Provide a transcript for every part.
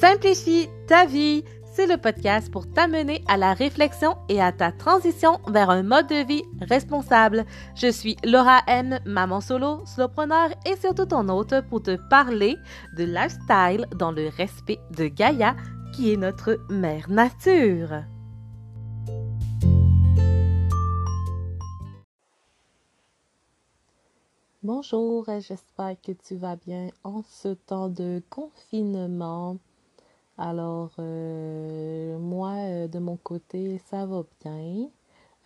Simplifie ta vie, c'est le podcast pour t'amener à la réflexion et à ta transition vers un mode de vie responsable. Je suis Laura M, maman solo, solopreneur et surtout ton hôte pour te parler de lifestyle dans le respect de Gaïa, qui est notre mère nature. Bonjour, j'espère que tu vas bien en ce temps de confinement. Alors, euh, moi, euh, de mon côté, ça va bien.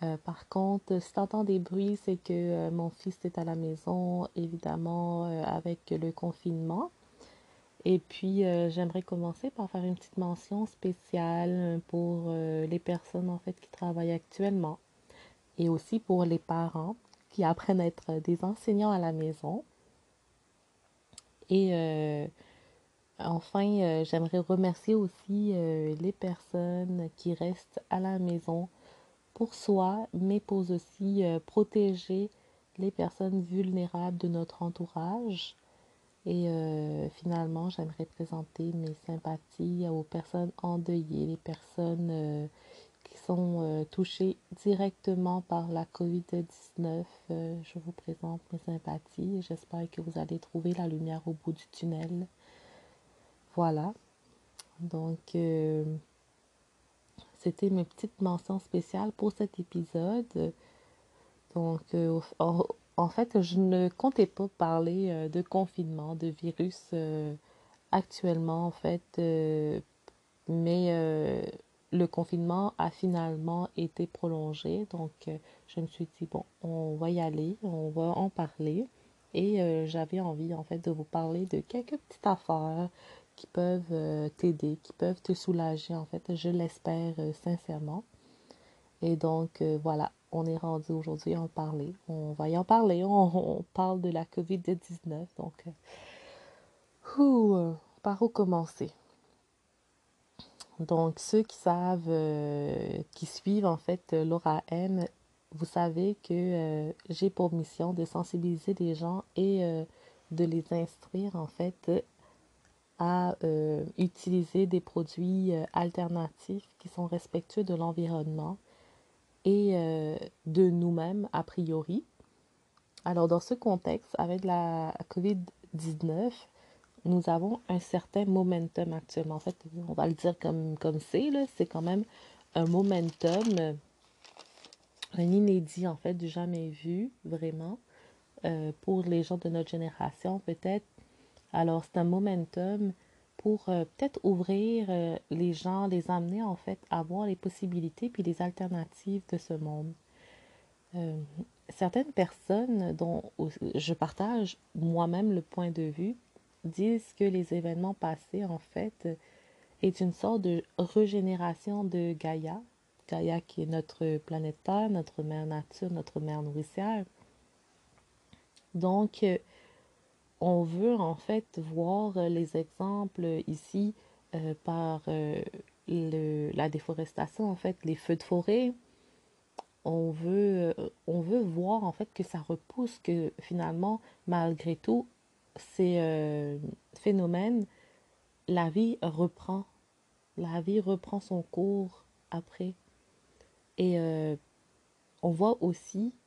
Euh, par contre, si tu entends des bruits, c'est que mon fils est à la maison, évidemment, avec le confinement. Et puis, j'aimerais commencer par faire une petite mention spéciale pour les personnes, en fait, qui travaillent actuellement et aussi pour les parents qui apprennent à être des enseignants à la maison. Et Enfin, euh, j'aimerais remercier aussi euh, les personnes qui restent à la maison pour soi, mais pour aussi euh, protéger les personnes vulnérables de notre entourage. Et finalement, j'aimerais présenter mes sympathies aux personnes endeuillées, les personnes qui sont touchées directement par la COVID-19. je vous présente mes sympathies j'espère que vous allez trouver la lumière au bout du tunnel. Voilà. Donc, euh, c'était mes petites mentions spéciales pour cet épisode. Donc, euh, en, fait, je ne comptais pas parler euh, de confinement, de virus actuellement, en fait. mais le confinement a finalement été prolongé. Donc, je me suis dit, bon, on va y aller, on va en parler. Et j'avais envie, en fait, de vous parler de quelques petites affaires qui peuvent euh, t'aider, qui peuvent te soulager, en fait, je l'espère euh, sincèrement. Et donc, euh, voilà, on est rendu aujourd'hui à en parler. On va y en parler. On, parle de la COVID-19. Donc, par où commencer? Donc, ceux qui savent, qui suivent en fait Laura M, vous savez que j'ai pour mission de sensibiliser les gens et de les instruire en fait à euh, utiliser des produits euh, alternatifs qui sont respectueux de l'environnement et euh, de nous-mêmes a priori. Alors dans ce contexte, avec la COVID-19, nous avons un certain momentum actuellement. En fait, on va le dire comme comme c'est, c'est quand même un momentum, un inédit en fait, du jamais vu vraiment pour les gens de notre génération peut-être alors, c'est un momentum pour euh, peut-être ouvrir euh, les gens, les amener en fait à voir les possibilités puis les alternatives de ce monde. Euh, certaines personnes dont je partage moi-même le point de vue disent que les événements passés en fait est une sorte de régénération de Gaïa. Gaïa qui est notre planète Terre, notre mère nature, notre mère nourricière. Donc, on veut en fait voir les exemples ici euh, par euh, la déforestation, en fait, les feux de forêt. On veut, euh, on veut voir en fait que ça repousse, que finalement, malgré tout, ces phénomènes, la vie reprend. La vie reprend son cours après. Et on voit aussi euh,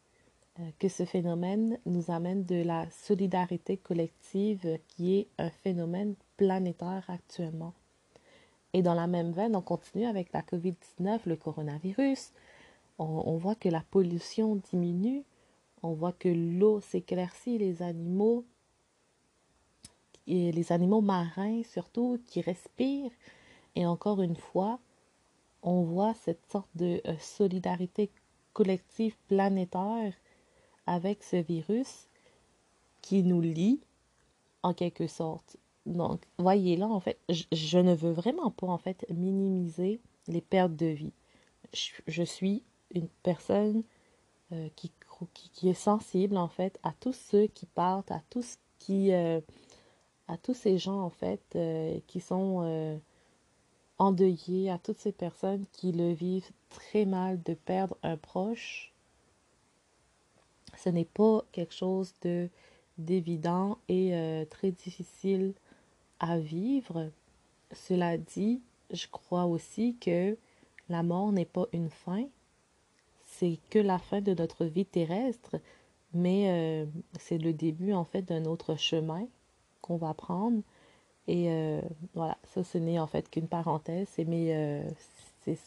que ce phénomène nous amène de la solidarité collective qui est un phénomène planétaire actuellement. Et dans la même veine, on continue avec la COVID-19, le coronavirus. On, voit que la pollution diminue, on voit que l'eau s'éclaircit, les animaux, et les animaux marins surtout, qui respirent. Et encore une fois, on voit cette sorte de euh, solidarité collective planétaire avec ce virus qui nous lie en quelque sorte. Donc, voyez là, en fait, je, ne veux vraiment pas, en fait, minimiser les pertes de vie. Je, suis une personne euh, qui, est sensible, en fait, à tous ceux qui partent, à tous qui... Euh, ces gens, en fait, euh, qui sont endeuillés, à toutes ces personnes qui le vivent très mal de perdre un proche ce n'est pas quelque chose de d'évident et euh, très difficile à vivre. cela dit, je crois aussi que la mort n'est pas une fin, c'est que la fin de notre vie terrestre, mais euh, c'est le début en fait d'un autre chemin qu'on va prendre. Et euh, voilà, ça ce n'est en fait qu'une parenthèse, mais c'est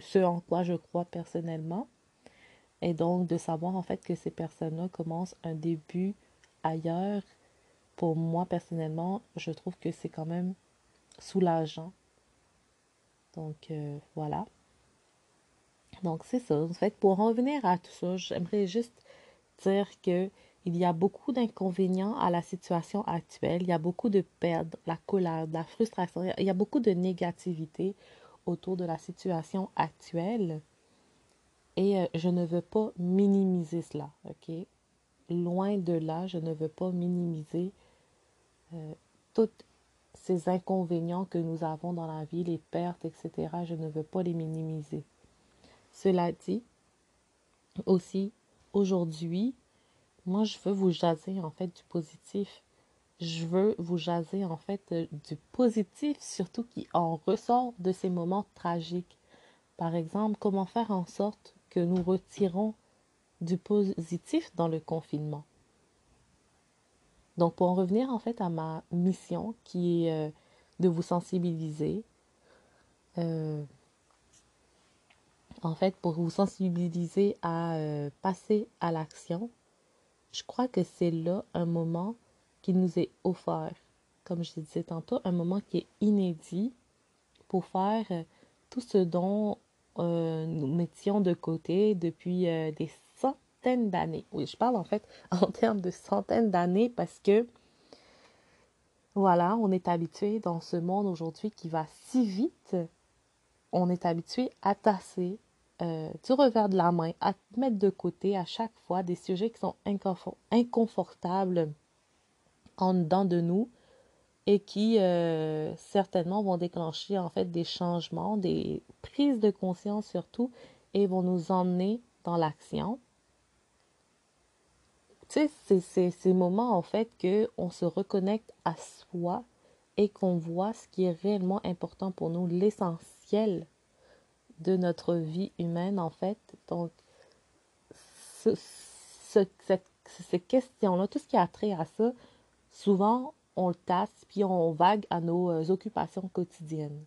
ce en quoi je crois personnellement. Et donc de savoir en fait que ces personnes-là commencent un début ailleurs, pour moi personnellement, je trouve que c'est quand même soulageant. Donc voilà. Donc c'est ça. En fait, pour revenir à tout ça, j'aimerais juste dire que il y a beaucoup d'inconvénients à la situation actuelle. Il y a beaucoup de pertes, la colère, de la frustration. Il y a beaucoup de négativité autour de la situation actuelle. Et euh, je ne veux pas minimiser cela, ok? Loin de là, je ne veux pas minimiser euh, tous ces inconvénients que nous avons dans la vie, les pertes, etc. Je ne veux pas les minimiser. Cela dit, aussi, aujourd'hui, moi, je veux vous jaser en fait du positif. Je veux vous jaser en fait euh, du positif, surtout qui en ressort de ces moments tragiques. Par exemple, comment faire en sorte que nous retirons du positif dans le confinement. Donc, pour en revenir en fait à ma mission qui est euh, de vous sensibiliser, euh, en fait, pour vous sensibiliser à passer à l'action, je crois que c'est là un moment qui nous est offert, comme je disais tantôt, un moment qui est inédit pour faire euh, tout ce dont euh, nous mettions de côté depuis euh, des centaines d'années. Oui, je parle en fait en termes de centaines d'années parce que, voilà, on est habitué dans ce monde aujourd'hui qui va si vite, on est habitué à tasser, euh, du revers de la main, à mettre de côté à chaque fois des sujets qui sont inconfortables en dedans de nous et qui euh, certainement vont déclencher en fait des changements, des prises de conscience surtout et vont nous emmener dans l'action. Tu sais, c'est ces moments en fait que on se reconnecte à soi et qu'on voit ce qui est réellement important pour nous, l'essentiel de notre vie humaine, en fait. Donc, ce, ces questions-là, tout ce qui a trait à ça, souvent, on le tasse, puis on vague à nos euh, occupations quotidiennes.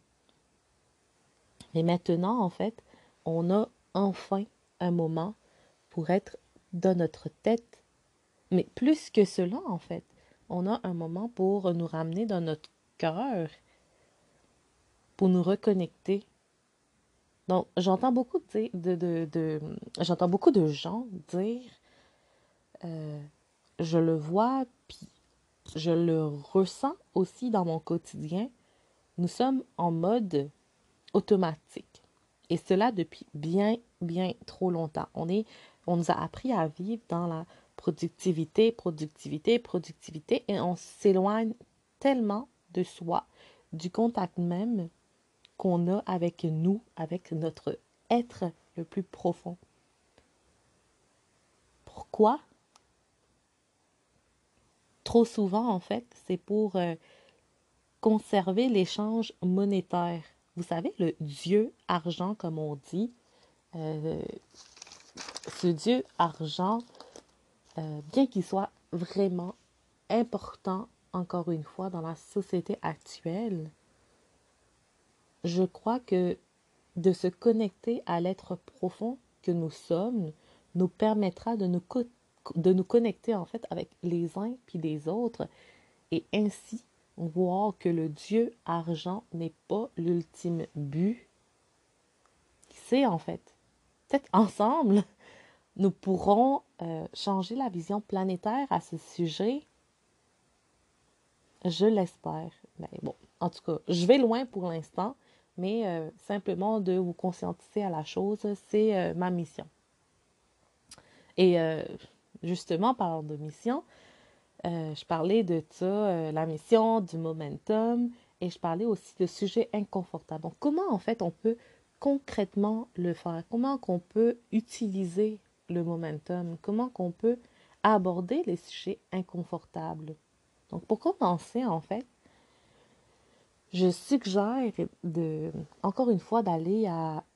Mais maintenant, en fait, on a enfin un moment pour être dans notre tête. Mais plus que cela, en fait, on a un moment pour nous ramener dans notre cœur, pour nous reconnecter donc, j'entends beaucoup de, j'entends beaucoup de gens dire euh, je le vois, puis je le ressens aussi dans mon quotidien. Nous sommes en mode automatique. Et cela depuis bien, bien trop longtemps. On, est, on nous a appris à vivre dans la productivité, productivité, productivité, et on s'éloigne tellement de soi, du contact même, qu'on a avec nous, avec notre être le plus profond. Pourquoi Trop souvent, en fait, c'est pour euh, conserver l'échange monétaire. Vous savez, le Dieu argent, comme on dit, euh, ce Dieu argent, euh, bien qu'il soit vraiment important, encore une fois, dans la société actuelle, je crois que de se connecter à l'être profond que nous sommes nous permettra de nous, de nous connecter en fait avec les uns puis les autres et ainsi voir que le Dieu argent n'est pas l'ultime but. C'est en fait, peut-être ensemble, nous pourrons euh, changer la vision planétaire à ce sujet. Je l'espère. Mais bon, en tout cas, je vais loin pour l'instant mais euh, simplement de vous conscientiser à la chose, c'est euh, ma mission. Et justement, parlant de mission, je parlais de ça, la mission, du momentum, et je parlais aussi de sujets inconfortables. Donc, comment en fait on peut concrètement le faire? Comment qu'on peut utiliser le momentum? Comment qu'on peut aborder les sujets inconfortables? Donc, pour commencer, en fait, je suggère de, encore une fois d'aller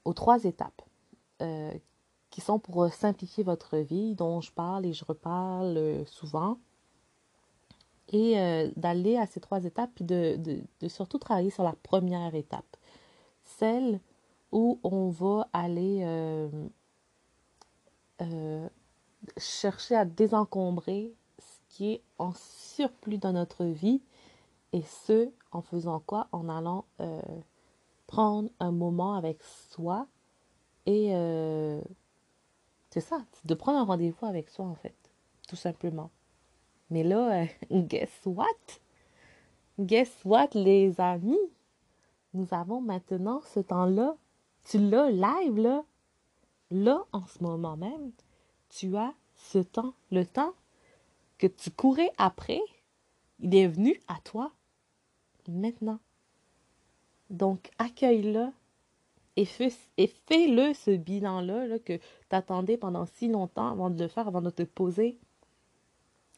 aux trois étapes euh, qui sont pour simplifier votre vie, dont je parle et je reparle euh, souvent. Et euh, d'aller à ces trois étapes, puis de, de, surtout travailler sur la première étape, celle où on va aller chercher à désencombrer ce qui est en surplus dans notre vie et ce, en faisant quoi? En allant euh, prendre un moment avec soi et euh, c'est ça, de prendre un rendez-vous avec soi en fait, tout simplement. Mais là, euh, guess what? Guess what, les amis? Nous avons maintenant ce temps-là. Tu l'as live là? Là, en ce moment même, tu as ce temps, le temps que tu courais après, il est venu à toi maintenant. Donc, accueille-le et, fais-le, ce bilan-là là, que tu attendais pendant si longtemps avant de le faire, avant de te poser.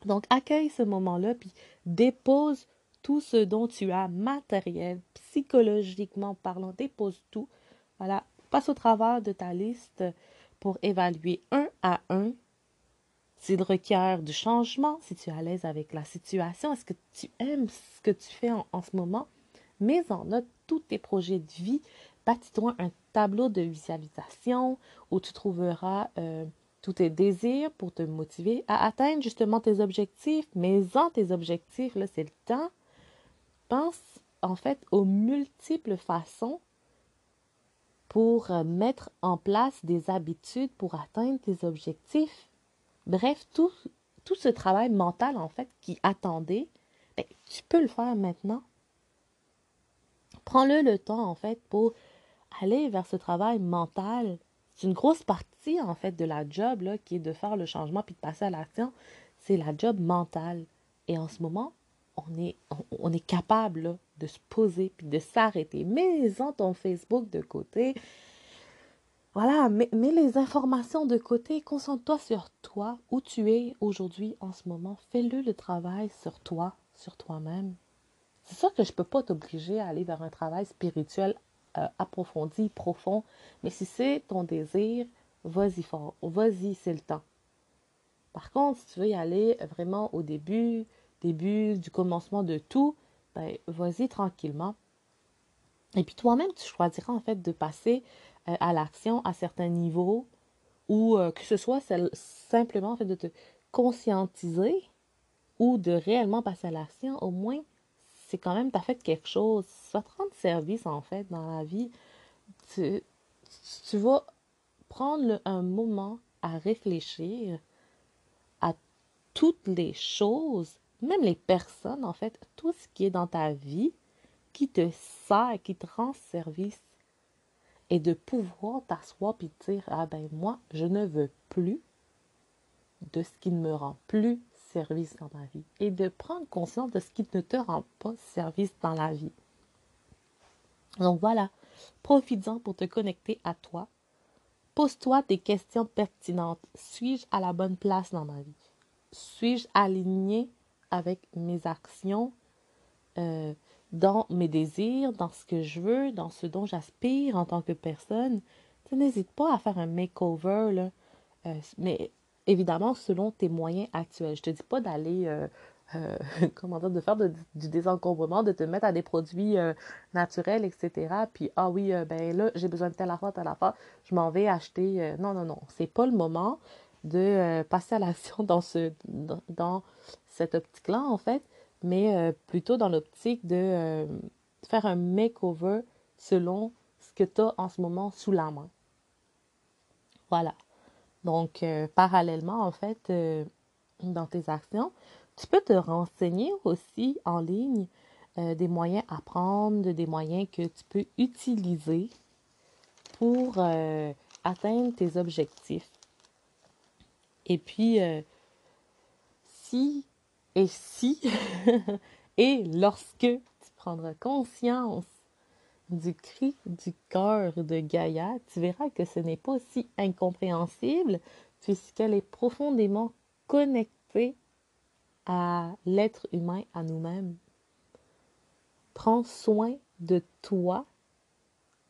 Donc, accueille ce moment-là, puis dépose tout ce dont tu as matériel, psychologiquement parlant, dépose tout. Voilà, passe au travers de ta liste pour évaluer un à un s'il requiert du changement, si tu es à l'aise avec la situation, est-ce que tu aimes ce que tu fais en, ce moment, mets en note tous tes projets de vie, bâtis-toi un tableau de visualisation où tu trouveras euh, tous tes désirs pour te motiver à atteindre justement tes objectifs. Mets-en tes objectifs, là, c'est le temps. Pense en fait aux multiples façons pour euh, mettre en place des habitudes pour atteindre tes objectifs. Bref, tout, tout ce travail mental, en fait, qui attendait, ben, tu peux le faire maintenant. Prends-le le temps, en fait, pour aller vers ce travail mental. C'est une grosse partie, en fait, de la job, qui est de faire le changement puis de passer à l'action. C'est la job mentale. Et en ce moment, on est, on, est capable de se poser puis de s'arrêter. Mets-en ton Facebook de côté. Voilà, mets, les informations de côté, concentre-toi sur toi, où tu es aujourd'hui en ce moment. Fais-le le travail sur toi, sur toi-même. C'est sûr que je ne peux pas t'obliger à aller vers un travail spirituel euh, approfondi, profond, mais si c'est ton désir, vas-y fort, vas-y, c'est le temps. Par contre, si tu veux y aller vraiment au début, début du commencement de tout, ben, vas-y tranquillement. Et puis toi-même, tu choisiras en fait de passer euh, à l'action à certains niveaux ou euh, que ce soit simplement en fait de te conscientiser ou de réellement passer à l'action, au moins c'est quand même, tu as fait quelque chose. Ça te rendre service en fait dans la vie. Tu, tu vas prendre un moment à réfléchir à toutes les choses, même les personnes en fait, tout ce qui est dans ta vie qui te sert, qui te rend service et de pouvoir t'asseoir et dire Ah ben moi, je ne veux plus de ce qui ne me rend plus service dans ma vie et de prendre conscience de ce qui ne te rend pas service dans la vie. Donc voilà, profites-en pour te connecter à toi. Pose-toi des questions pertinentes. Suis-je à la bonne place dans ma vie? Suis-je aligné avec mes actions? Euh, dans mes désirs, dans ce que je veux, dans ce dont j'aspire en tant que personne? N'hésite pas à faire un makeover, là. Euh, mais évidemment, selon tes moyens actuels. Je te dis pas d'aller, euh, euh, comment dire, de faire du désencombrement, de te mettre à des produits naturels, etc. Puis, ah oui, ben là, j'ai besoin de telle affaire, telle affaire, je m'en vais acheter. non, non, non, c'est pas le moment de passer à l'action dans, ce, dans cette optique-là, en fait mais euh, plutôt dans l'optique de euh, faire un makeover selon ce que tu as en ce moment sous la main. Voilà. Donc, euh, parallèlement, en fait, dans tes actions, tu peux te renseigner aussi en ligne des moyens à prendre, des moyens que tu peux utiliser pour atteindre tes objectifs. Et puis, si et si, et lorsque tu prendras conscience du cri du cœur de Gaïa, tu verras que ce n'est pas si incompréhensible puisqu'elle est profondément connectée à l'être humain, à nous-mêmes. Prends soin de toi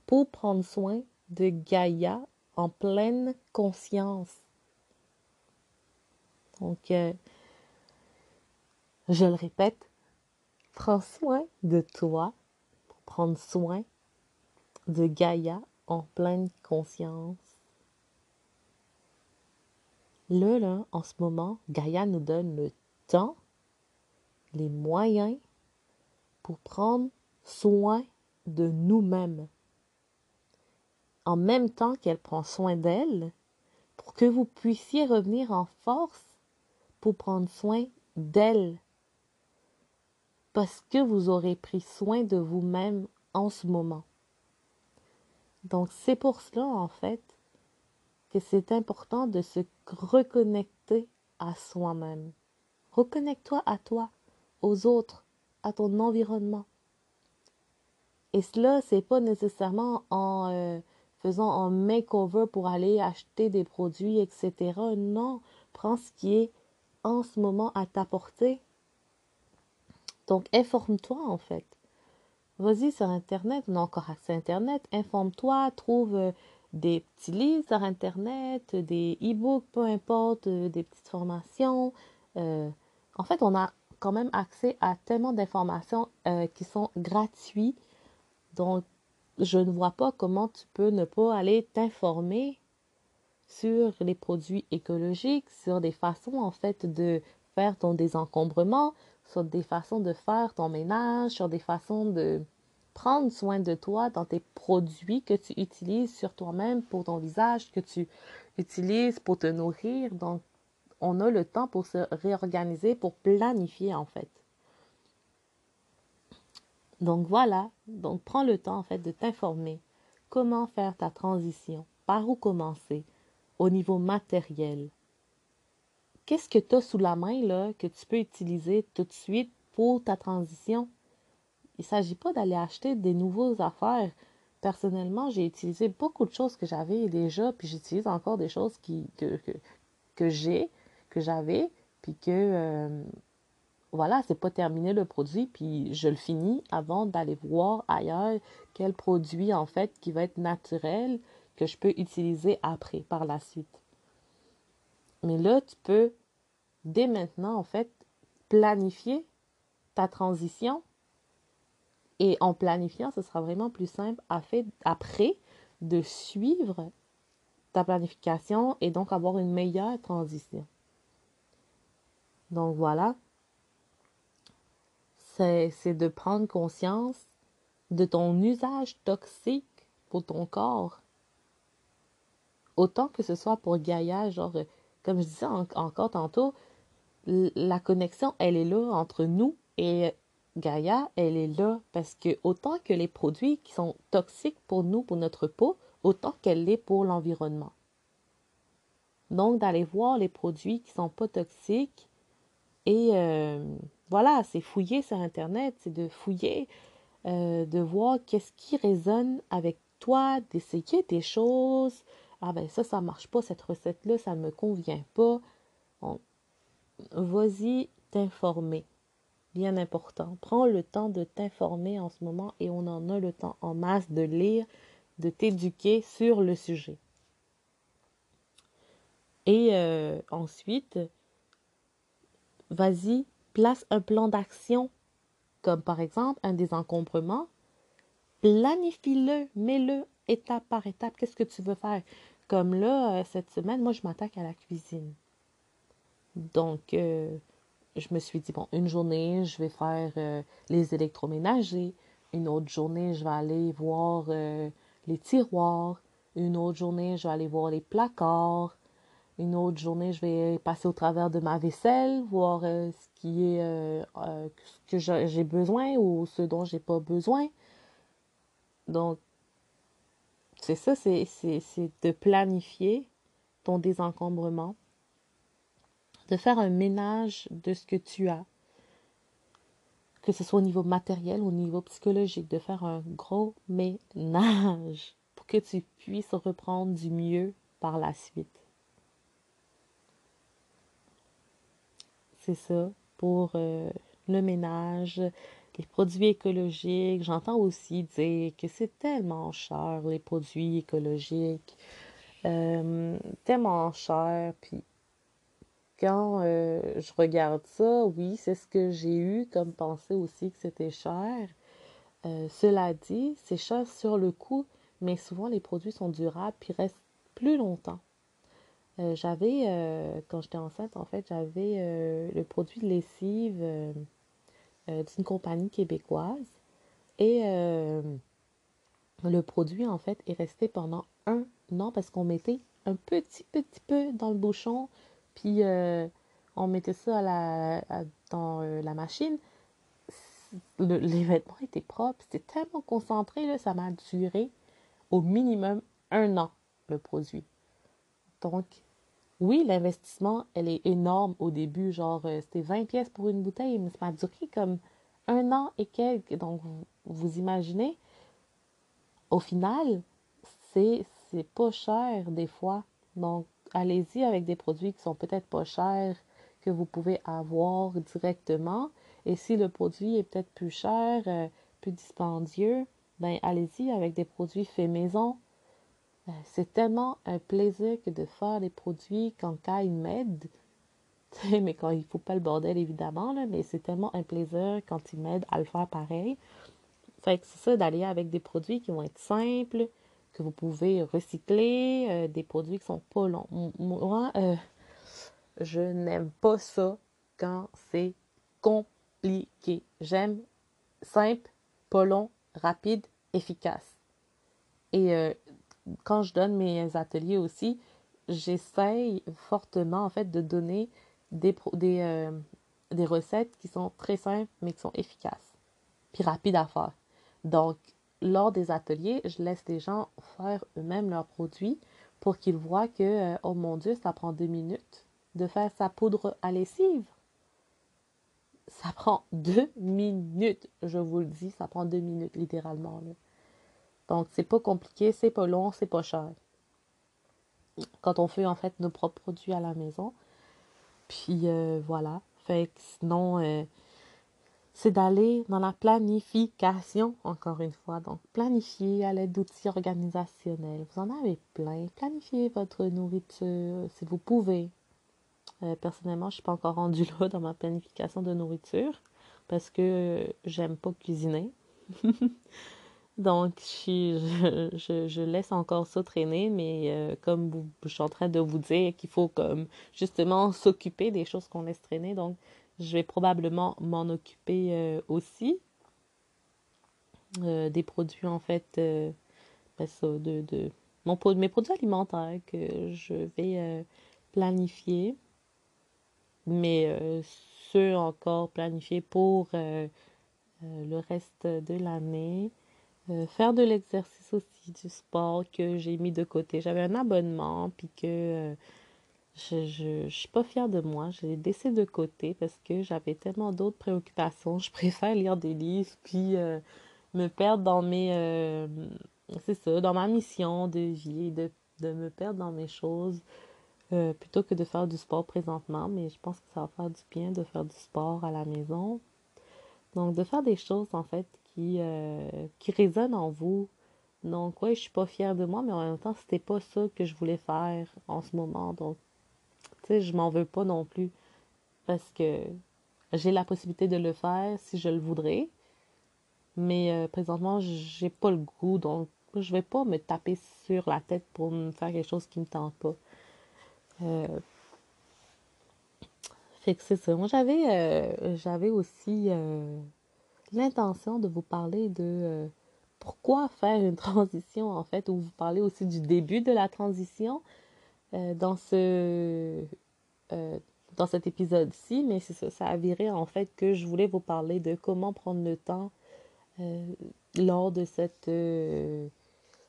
pour prendre soin de Gaïa en pleine conscience. Donc, euh, je le répète, prends soin de toi pour prendre soin de Gaïa en pleine conscience. Là, là, en ce moment, Gaïa nous donne le temps, les moyens pour prendre soin de nous-mêmes. En même temps qu'elle prend soin d'elle, pour que vous puissiez revenir en force pour prendre soin d'elle. Parce que vous aurez pris soin de vous-même en ce moment. Donc c'est pour cela, en fait, que c'est important de se reconnecter à soi-même. Reconnecte-toi à toi, aux autres, à ton environnement. Et cela, c'est pas nécessairement en euh, faisant un makeover pour aller acheter des produits, etc. Non, prends ce qui est en ce moment à ta portée. Donc, informe-toi en fait. Vas-y sur Internet, on a encore accès à Internet, informe-toi, trouve euh, des petits livres sur Internet, des e-books, peu importe, euh, des petites formations. Euh, en fait, on a quand même accès à tellement d'informations qui sont gratuites. Donc, je ne vois pas comment tu peux ne pas aller t'informer sur les produits écologiques, sur des façons en fait de faire ton désencombrement, sur des façons de faire ton ménage, sur des façons de prendre soin de toi dans tes produits que tu utilises sur toi-même pour ton visage, que tu utilises pour te nourrir. Donc, on a le temps pour se réorganiser, pour planifier en fait. Donc voilà, donc prends le temps en fait de t'informer comment faire ta transition, par où commencer? Au niveau matériel. Qu'est-ce que tu as sous la main là que tu peux utiliser tout de suite pour ta transition? Il ne s'agit pas d'aller acheter des nouvelles affaires. Personnellement, j'ai utilisé beaucoup de choses que j'avais déjà, puis j'utilise encore des choses que, j'ai, que j'avais, puis que euh, voilà, c'est pas terminé le produit, puis je le finis avant d'aller voir ailleurs quel produit en fait qui va être naturel que je peux utiliser après, par la suite. Mais là, tu peux dès maintenant en fait planifier ta transition et en planifiant, ce sera vraiment plus simple après de suivre ta planification et donc avoir une meilleure transition. Donc voilà, c'est de prendre conscience de ton usage toxique pour ton corps. Autant que ce soit pour Gaïa, genre, comme je disais encore tantôt, la connexion, elle est là entre nous et Gaïa, elle est là parce que autant que les produits qui sont toxiques pour nous, pour notre peau, autant qu'elle l'est pour l'environnement. Donc, d'aller voir les produits qui sont pas toxiques et euh, voilà, c'est fouiller sur Internet, c'est de fouiller, euh, de voir qu'est-ce qui résonne avec toi, d'essayer des choses. Ah ben ça, ça marche pas, cette recette-là, ça ne me convient pas. Vas-y t'informer bien important. Prends le temps de t'informer en ce moment et on en a le temps en masse de lire, de t'éduquer sur le sujet. Et euh, ensuite, vas-y, place un plan d'action, comme par exemple un désencombrement. Planifie-le, mets-le étape par étape. Qu'est-ce que tu veux faire? Comme là, euh, cette semaine, moi, je m'attaque à la cuisine. Donc, euh, je me suis dit, bon, une journée, je vais faire euh, les électroménagers. Une autre journée, je vais aller voir les tiroirs. Une autre journée, je vais aller voir les placards. Une autre journée, je vais passer au travers de ma vaisselle, voir ce qui est que j'ai besoin ou ce dont j'ai pas besoin. Donc, c'est ça, c'est de planifier ton désencombrement de faire un ménage de ce que tu as, que ce soit au niveau matériel ou au niveau psychologique, de faire un gros ménage pour que tu puisses reprendre du mieux par la suite. C'est ça pour euh, le ménage les produits écologiques. J'entends aussi dire que c'est tellement cher, les produits écologiques. Euh, tellement cher. Puis quand euh, je regarde ça, oui, c'est ce que j'ai eu comme pensée aussi que c'était cher. Euh, cela dit, c'est cher sur le coup, mais souvent les produits sont durables puis restent plus longtemps. j'avais, quand j'étais enceinte, en fait, j'avais le produit de lessive d'une compagnie québécoise et le produit, en fait, est resté pendant un non, parce qu'on mettait un petit, petit peu dans le bouchon, puis euh, on mettait ça dans euh, la machine. les vêtements étaient propres, c'était tellement concentré, là, ça m'a duré au minimum un an, le produit. Donc, oui, l'investissement, elle est énorme au début, genre, euh, c'était 20 pièces pour une bouteille, mais ça m'a duré comme un an et quelques. Donc, vous imaginez, au final, c'est c'est pas cher des fois. Donc, allez-y avec des produits qui sont peut-être pas chers, que vous pouvez avoir directement. Et si le produit est peut-être plus cher, euh, plus dispendieux, ben allez-y avec des produits faits maison. C'est tellement un plaisir que de faire des produits quand Kai m'aide. mais quand il faut pas le bordel évidemment, mais c'est tellement un plaisir quand il m'aide à le faire pareil. Fait que c'est ça d'aller avec des produits qui vont être simples, que vous pouvez recycler, euh, des produits qui sont pas longs. Moi, euh, je n'aime pas ça quand c'est compliqué. J'aime simple, pas long, rapide, efficace. Et euh, quand je donne mes ateliers aussi, j'essaye fortement en fait de donner des, des, des recettes qui sont très simples mais qui sont efficaces, puis rapides à faire. Donc, lors des ateliers, je laisse les gens faire eux-mêmes leurs produits pour qu'ils voient que, euh, oh mon Dieu, ça prend deux minutes de faire sa poudre à lessive. Ça prend deux minutes, je vous le dis, ça prend deux minutes littéralement. Donc, c'est pas compliqué, c'est pas long, c'est pas cher. Quand on fait en fait nos propres produits à la maison. Puis euh, voilà. Fait que sinon, euh, c'est d'aller dans la planification, encore une fois. Donc, planifier à l'aide d'outils organisationnels. Vous en avez plein. Planifiez votre nourriture si vous pouvez. Euh, personnellement, je ne suis pas encore rendue là dans ma planification de nourriture parce que j'aime pas cuisiner. Donc, je, je, laisse encore ça traîner, mais euh, comme je suis en train de vous dire qu'il faut comme justement s'occuper des choses qu'on laisse traîner. Donc, je vais probablement m'en occuper euh, aussi. Euh, des produits, en fait, ben de, de mon, mes produits alimentaires que je vais planifier. Mais ceux encore planifiés pour le reste de l'année. Faire de l'exercice aussi, du sport que j'ai mis de côté. J'avais un abonnement, puis que je, ne suis pas fière de moi. J'ai laissé de côté parce que j'avais tellement d'autres préoccupations. Je préfère lire des livres puis euh, me perdre dans mes. Euh, c'est ça, dans ma mission de vie, de, de me perdre dans mes choses euh, plutôt que de faire du sport présentement. Mais je pense que ça va faire du bien de faire du sport à la maison. Donc, de faire des choses en fait qui, qui résonnent en vous. Donc, oui, je suis pas fière de moi, mais en même temps, c'était pas ça que je voulais faire en ce moment. Donc, tu sais, je m'en veux pas non plus parce que j'ai la possibilité de le faire si je le voudrais. Mais euh, présentement, j'ai pas le goût, donc je vais pas me taper sur la tête pour me faire quelque chose qui me tente pas. Euh, fait que c'est ça. Moi, j'avais euh, j'avais aussi l'intention de vous parler de pourquoi faire une transition, en fait, ou vous parler aussi du début de la transition, euh, dans euh, dans cet épisode-ci, mais c'est ça, ça a viré en fait que je voulais vous parler de comment prendre le temps euh, lors de cette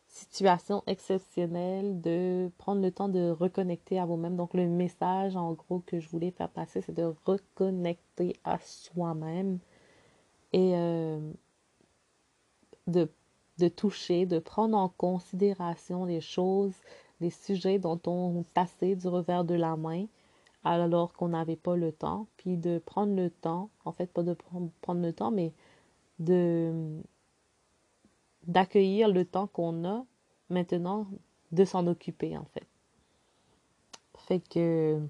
situation exceptionnelle, de prendre le temps de reconnecter à vous-même. Donc le message en gros que je voulais faire passer, c'est de reconnecter à soi-même et de, de toucher, de prendre en considération les choses des sujets dont on passait du revers de la main alors qu'on n'avait pas le temps, puis de prendre le temps, en fait pas de prendre, le temps, mais de d'accueillir le temps qu'on a maintenant de s'en occuper en fait. Fait que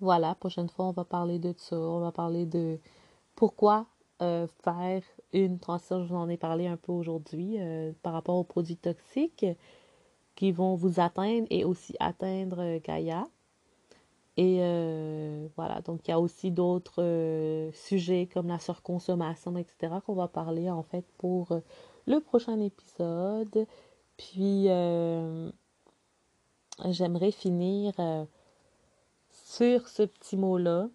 voilà, prochaine fois on va parler de ça, on va parler de pourquoi euh, faire une transition, je vous en ai parlé un peu aujourd'hui euh, par rapport aux produits toxiques qui vont vous atteindre et aussi atteindre euh, Gaïa. Et voilà, donc il y a aussi d'autres sujets comme la surconsommation, etc., qu'on va parler en fait pour le prochain épisode. Puis, j'aimerais finir sur ce petit mot-là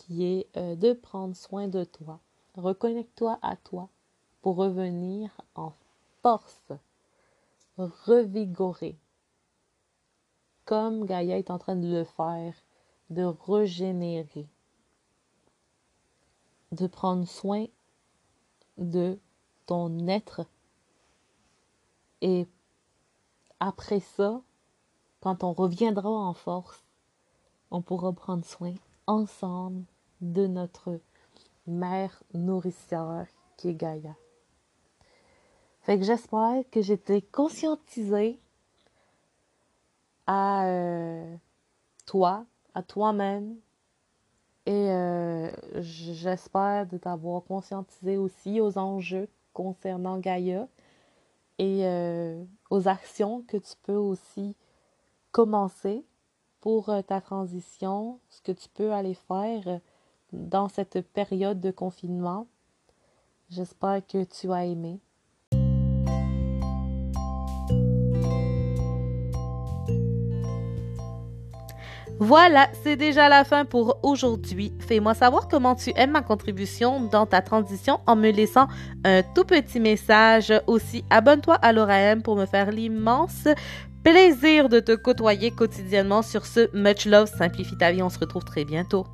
qui est de prendre soin de toi. Reconnecte-toi à toi pour revenir en force, revigorer, comme Gaïa est en train de le faire, de régénérer, de prendre soin de ton être. Et après ça, quand on reviendra en force, on pourra prendre soin ensemble de notre mère nourricière qui est Gaïa. Fait que j'espère que j'étais conscientisée à euh, toi, à toi-même. Et euh, j'espère de t'avoir conscientisé aussi aux enjeux concernant Gaïa et euh, aux actions que tu peux aussi commencer pour ta transition, ce que tu peux aller faire dans cette période de confinement. J'espère que tu as aimé. Voilà, c'est déjà la fin pour aujourd'hui. Fais-moi savoir comment tu aimes ma contribution dans ta transition en me laissant un tout petit message. Aussi, abonne-toi à l'ORAM pour me faire l'immense plaisir de te côtoyer quotidiennement sur ce Much Love Simplifie ta vie. On se retrouve très bientôt.